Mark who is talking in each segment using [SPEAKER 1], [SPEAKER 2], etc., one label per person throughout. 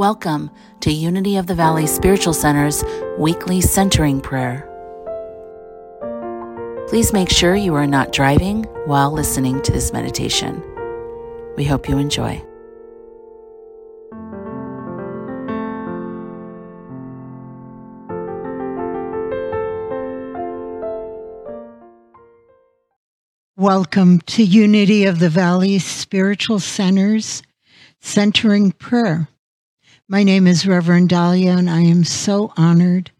[SPEAKER 1] Welcome to Unity of the Valley Spiritual Center's weekly centering prayer. Please make sure you are not driving while listening to this meditation. We hope you enjoy.
[SPEAKER 2] Welcome to Unity of the Valley Spiritual Centers Centering Prayer. My name is Reverend Dalia, and I am so honored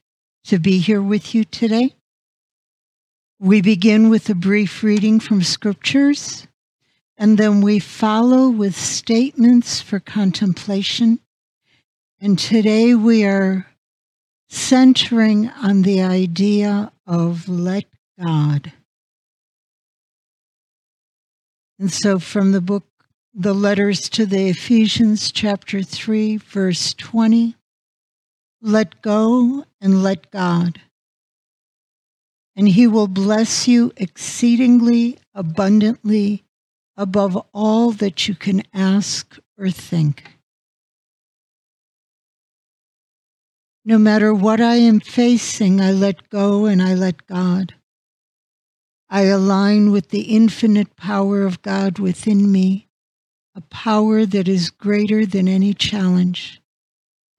[SPEAKER 2] to be here with you today. We begin with a brief reading from scriptures, and then we follow with statements for contemplation. And today we are centering on the idea of let God. And so from the book, the letters to the Ephesians, chapter 3, verse 20, let go and let God. And he will bless you exceedingly abundantly above all that you can ask or think. No matter what I am facing, I let go and I let God. I align with the infinite power of God within me, a power that is greater than any challenge.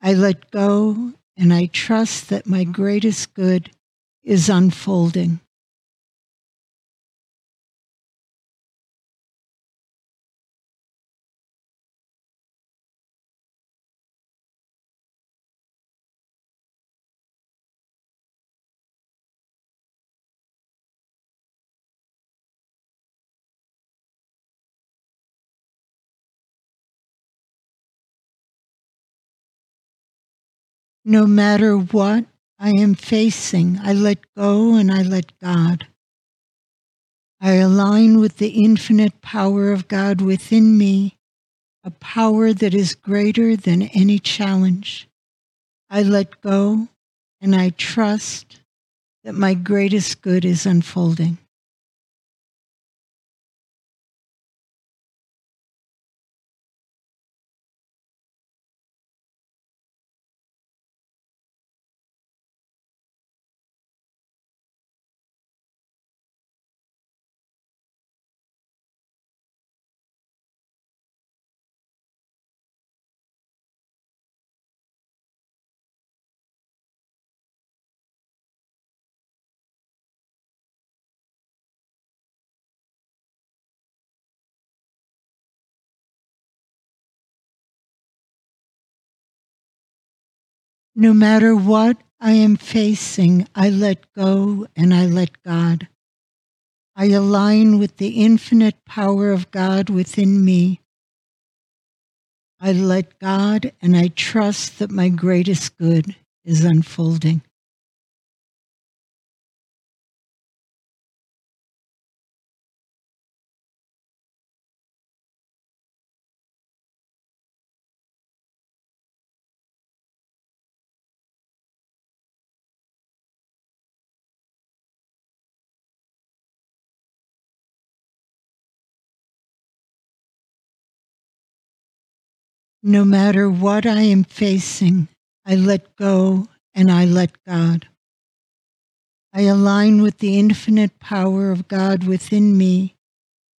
[SPEAKER 2] I let go and I trust that my greatest good is unfolding. No matter what I am facing, I let go and I let God. I align with the infinite power of God within me, a power that is greater than any challenge. I let go and I trust that my greatest good is unfolding. No matter what I am facing, I let go and I let God. I align with the infinite power of God within me. I let God and I trust that my greatest good is unfolding. No matter what I am facing, I let go and I let God. I align with the infinite power of God within me,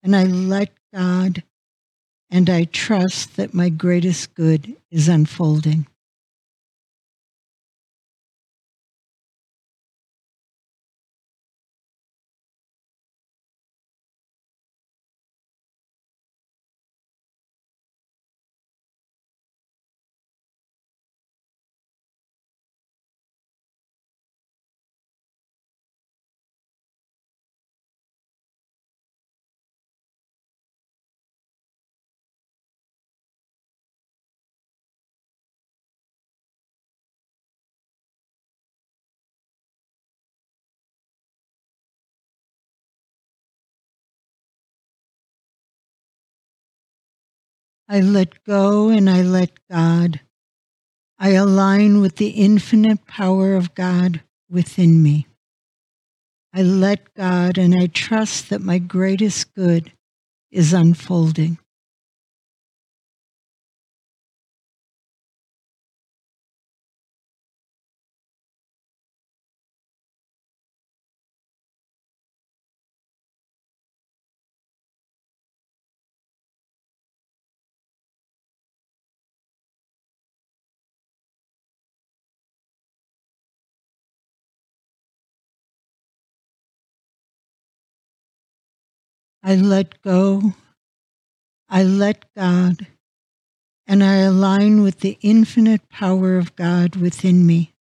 [SPEAKER 2] and I let God, and I trust that my greatest good is unfolding. I let go and I let God. I align with the infinite power of God within me. I let God and I trust that my greatest good is unfolding. I let go. I let God, and I align with the infinite power of God within me.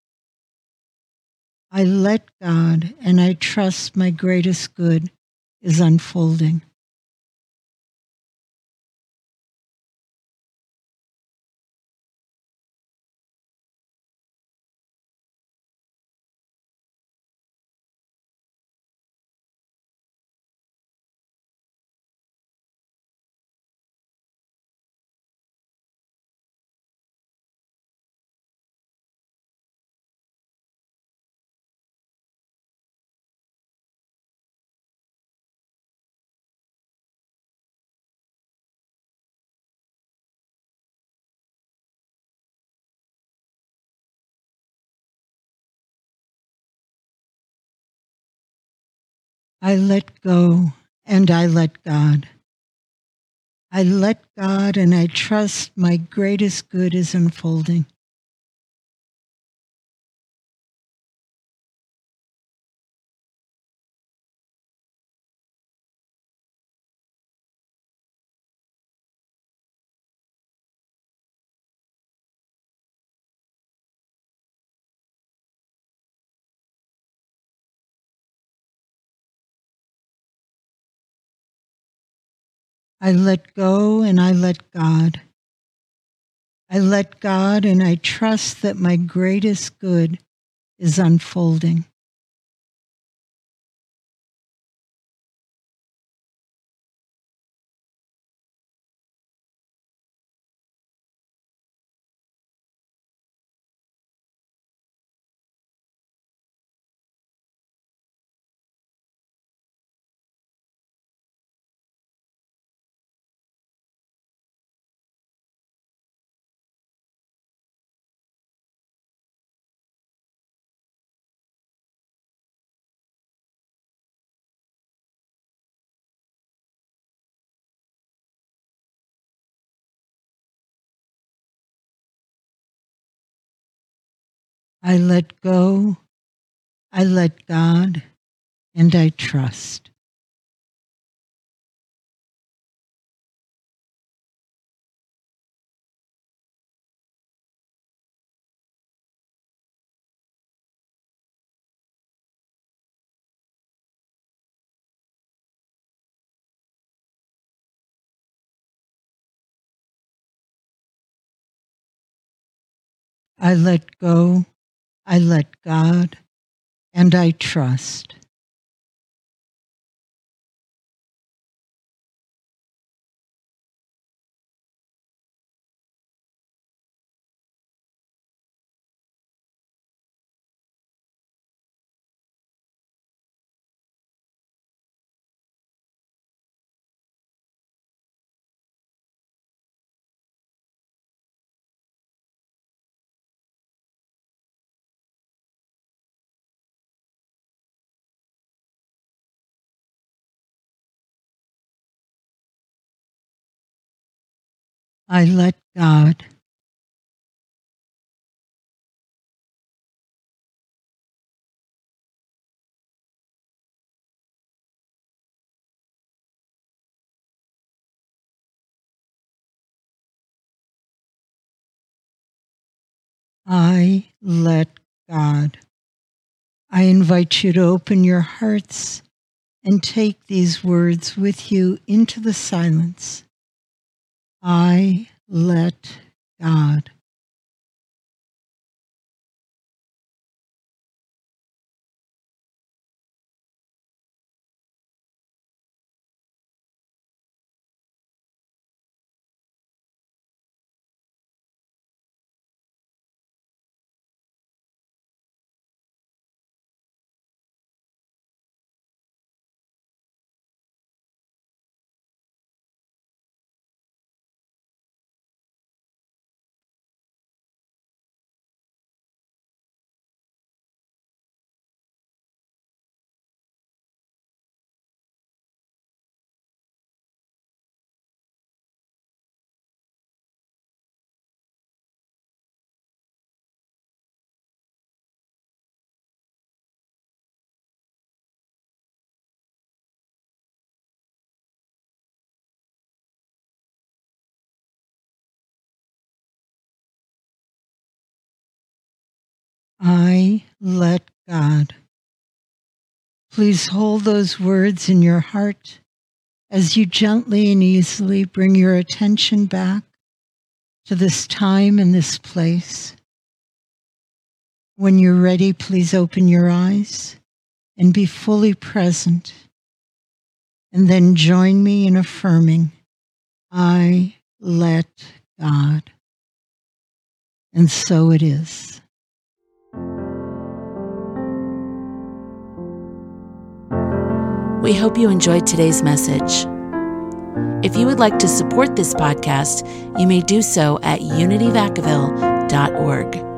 [SPEAKER 2] I let God, and I trust my greatest good is unfolding. I let go and I let God. I let God and I trust my greatest good is unfolding. I let go and I let God. I let God and I trust that my greatest good is unfolding. I let go, I let God, and I trust. I let go, I let God, and I trust. I let God. I let God. I invite you to open your hearts and take these words with you into the silence. I let God. I let God. Please hold those words in your heart as you gently and easily bring your attention back to this time and this place. When you're ready, please open your eyes and be fully present. And then join me in affirming, I let God. And so it is.
[SPEAKER 1] We hope you enjoyed today's message. If you would like to support this podcast, you may do so at unityvacaville.org.